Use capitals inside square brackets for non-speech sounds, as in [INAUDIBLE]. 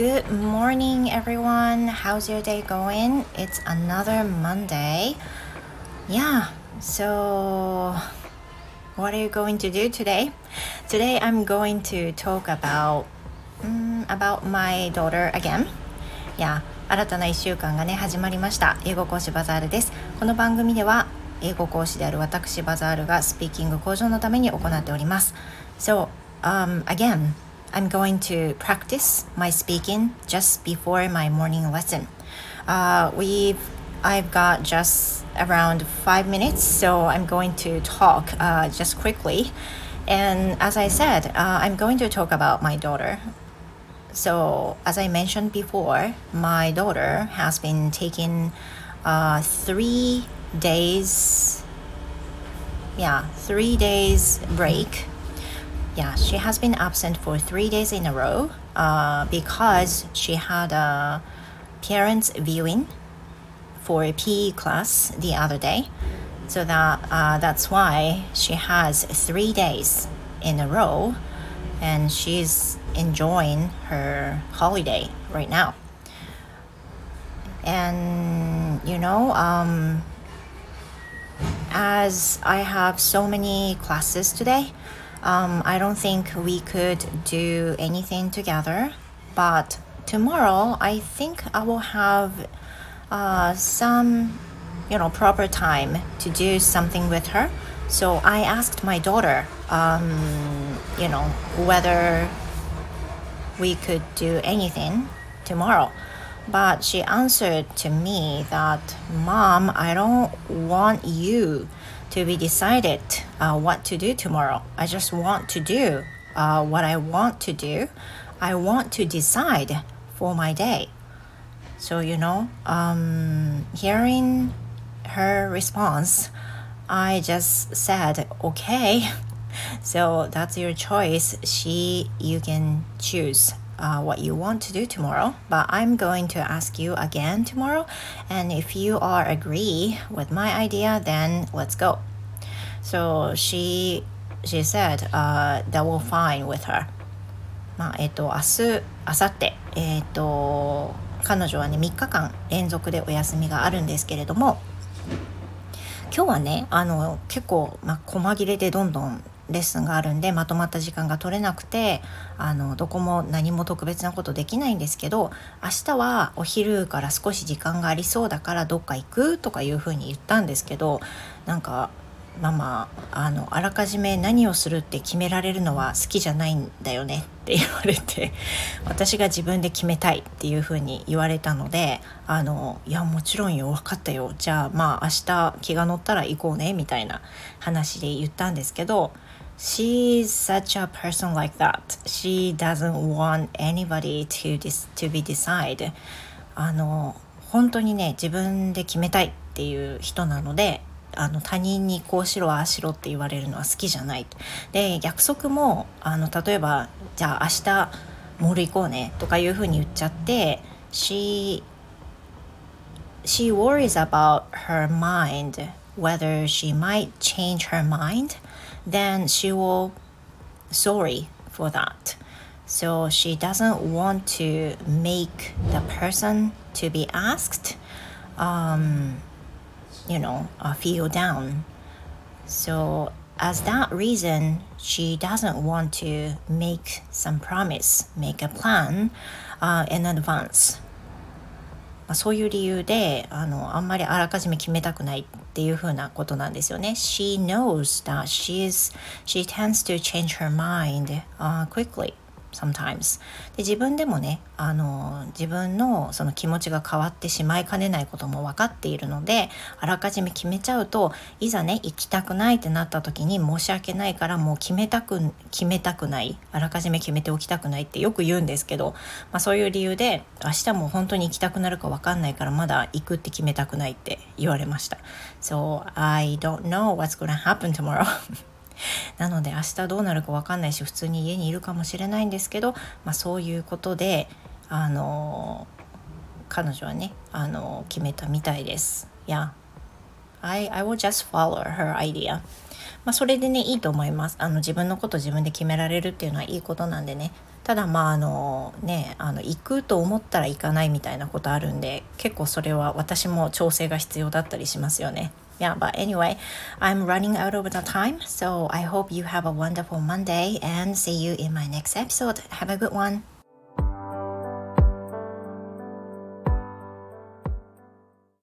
Good morning, everyone. How's your day going? It's another Monday. Yeah, so what are you going to do today? Today, I'm going to talk about um, about my daughter again. Yeah, 新たな1週間がね始まりました英語講師バザールですこの番組では英語講師である私バザールがスピーキング向上のために行っております So, um, again I'm going to practice my speaking just before my morning lesson. Uh, we've I've got just around five minutes, so I'm going to talk uh, just quickly. And as I said, uh, I'm going to talk about my daughter. So, as I mentioned before, my daughter has been taking uh, three days, yeah, three days break yeah, she has been absent for three days in a row uh, because she had a parents viewing for a PE class the other day. So that uh, that's why she has three days in a row, and she's enjoying her holiday right now. And you know, um, as I have so many classes today, um, I don't think we could do anything together, but tomorrow I think I will have uh, some, you know, proper time to do something with her. So I asked my daughter, um, you know, whether we could do anything tomorrow. But she answered to me that, Mom, I don't want you to be decided uh, what to do tomorrow. I just want to do uh, what I want to do. I want to decide for my day. So, you know, um, hearing her response, I just said, okay. [LAUGHS] So that's your choice. She, you can choose uh, what you want to do tomorrow but i'm going to ask you again tomorrow and if you are agree with my idea then let's go so she she said uh, that will fine with her. まあえっ、と明日明後日えっ、と彼女はね3日間連続でお休みがあるんですけれども今日はねあの結構、まあ、細切れでどんどんレッスンがあるんでまとまった時間が取れなくてあのどこも何も特別なことできないんですけど明日はお昼から少し時間がありそうだからどっか行くとかいうふうに言ったんですけどなんかママあのあらかじめ何をするって決められるのは好きじゃないんだよねって言われて私が自分で決めたいっていうふうに言われたのであのいやもちろんよ分かったよじゃあまあ明日気が乗ったら行こうねみたいな話で言ったんですけど she's such a person like that. She doesn't want anybody to, dis to be decide. あの本当にね自分で決めたいっていう人なのであの他人にこうしろああしろって言われるのは好きじゃないで約束もあの例えばじゃあ明日モール行こうねとかいうふうに言っちゃって she she worries about her mind whether she might change her mind then she will sorry for that. So she doesn't want to make the person to be asked, um, you know, uh, feel down. So as that reason, she doesn't want to make some promise, make a plan uh, in advance. まあ、そういう理由であのあんまりあらかじめ決めたくないっていうふうなことなんですよね。She knows that she's, she tends to change her mind、uh, quickly. Sometimes. で自分でもねあの自分のその気持ちが変わってしまいかねないことも分かっているのであらかじめ決めちゃうといざね行きたくないってなった時に申し訳ないからもう決めたく決めたくない。あらかじめ決めておきたくないってよく言うんですけど、まあ、そういう理由で明日も本当に行きたくなるか分かんないからまだ行くって決めたくないって言われました。So I don't know what's gonna happen tomorrow. [LAUGHS] なので明日どうなるか分かんないし普通に家にいるかもしれないんですけど、まあ、そういうことであの彼女はねあの決めたみたいです。Yeah. I, I will just follow her idea. まあ、それでねいいと思いますあの自分のこと自分で決められるっていうのはいいことなんでねただまああのねあの行くと思ったら行かないみたいなことあるんで結構それは私も調整が必要だったりしますよね。yeah, but anyway, I'm running out of the time. So I hope you have a wonderful Monday and see you in my next episode. Have a good one.